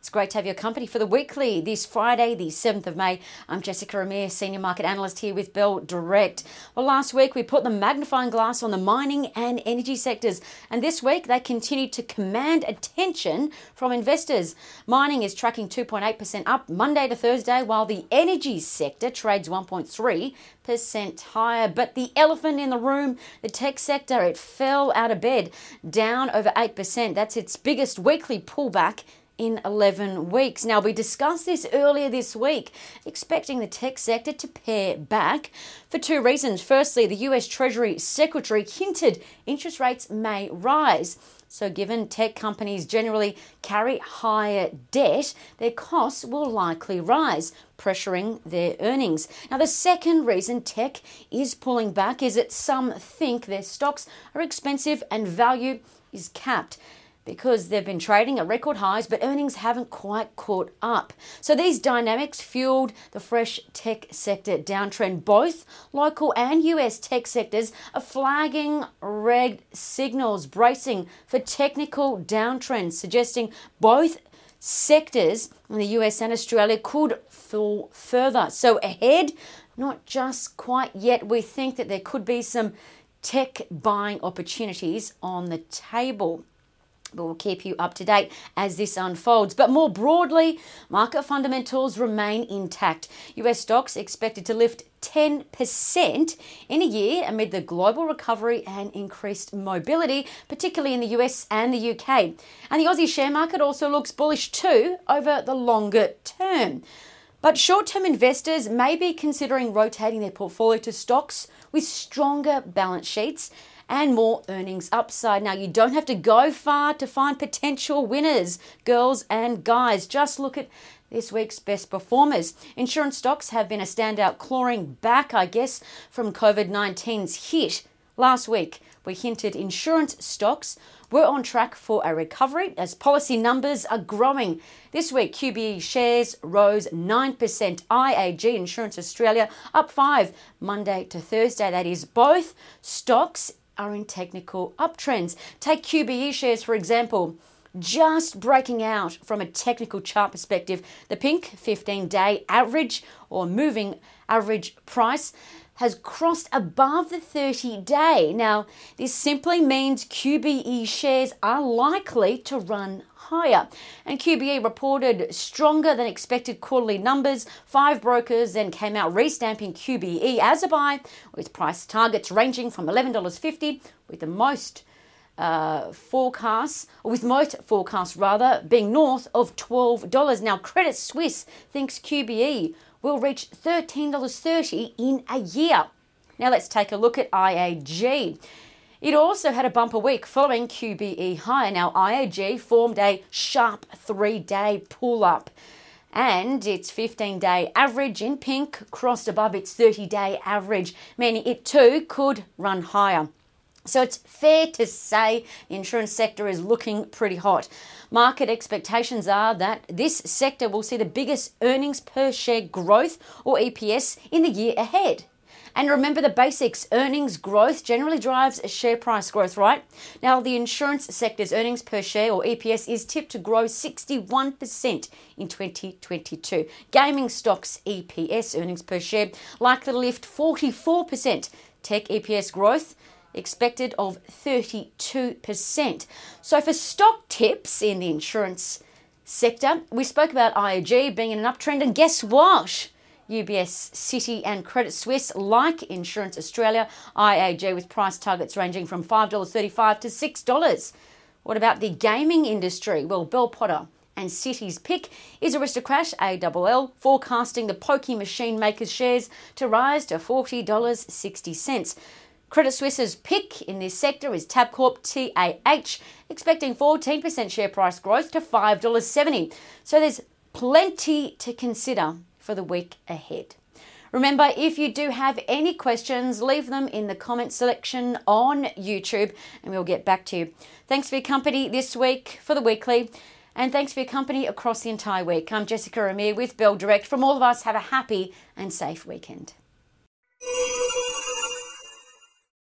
It's great to have your company for the weekly this Friday, the 7th of May. I'm Jessica Amir, Senior Market Analyst here with Bell Direct. Well, last week we put the magnifying glass on the mining and energy sectors, and this week they continue to command attention from investors. Mining is tracking 2.8% up Monday to Thursday, while the energy sector trades 1.3% higher. But the elephant in the room, the tech sector, it fell out of bed, down over 8%. That's its biggest weekly pullback in 11 weeks. Now, we discussed this earlier this week, expecting the tech sector to pare back for two reasons. Firstly, the US Treasury Secretary hinted interest rates may rise. So, given tech companies generally carry higher debt, their costs will likely rise, pressuring their earnings. Now, the second reason tech is pulling back is that some think their stocks are expensive and value is capped because they've been trading at record highs, but earnings haven't quite caught up. So these dynamics fueled the fresh tech sector downtrend. Both local and US tech sectors are flagging red signals, bracing for technical downtrends, suggesting both sectors in the US and Australia could fall further. So ahead, not just quite yet, we think that there could be some tech buying opportunities on the table. But we'll keep you up to date as this unfolds. But more broadly, market fundamentals remain intact. US stocks expected to lift 10% in a year amid the global recovery and increased mobility, particularly in the US and the UK. And the Aussie share market also looks bullish too over the longer term. But short term investors may be considering rotating their portfolio to stocks with stronger balance sheets and more earnings upside. Now, you don't have to go far to find potential winners, girls and guys. Just look at this week's best performers. Insurance stocks have been a standout, clawing back, I guess, from COVID 19's hit. Last week, we hinted insurance stocks were on track for a recovery as policy numbers are growing. This week, QBE shares rose 9%. IAG Insurance Australia up 5 Monday to Thursday. That is both stocks are in technical uptrends. Take QBE shares, for example. Just breaking out from a technical chart perspective, the pink 15 day average or moving average price has crossed above the 30 day. Now, this simply means QBE shares are likely to run higher. And QBE reported stronger than expected quarterly numbers. Five brokers then came out restamping QBE as a buy, with price targets ranging from $11.50, with the most uh, forecasts, or with most forecasts rather, being north of $12. Now, Credit Suisse thinks QBE will reach $13.30 in a year. Now, let's take a look at IAG. It also had a bumper week following QBE higher. Now, IAG formed a sharp three day pull up and its 15 day average in pink crossed above its 30 day average, meaning it too could run higher. So it's fair to say the insurance sector is looking pretty hot. Market expectations are that this sector will see the biggest earnings per share growth or EPS in the year ahead. And remember the basics earnings growth generally drives share price growth, right? Now, the insurance sector's earnings per share or EPS is tipped to grow 61% in 2022. Gaming stocks EPS, earnings per share, likely to lift 44%. Tech EPS growth expected of 32%. So, for stock tips in the insurance sector, we spoke about IAG being in an uptrend, and guess what? UBS, Citi, and Credit Suisse, like Insurance Australia, IAG with price targets ranging from $5.35 to $6. What about the gaming industry? Well, Bell Potter and Citi's pick is Aristocrat ALL, forecasting the Pokie machine makers shares to rise to $40.60. Credit Suisse's pick in this sector is Tabcorp TAH, expecting 14% share price growth to $5.70. So there's plenty to consider for the week ahead. Remember, if you do have any questions, leave them in the comment section on YouTube and we'll get back to you. Thanks for your company this week for the weekly, and thanks for your company across the entire week. I'm Jessica Amir with Bell Direct. From all of us, have a happy and safe weekend.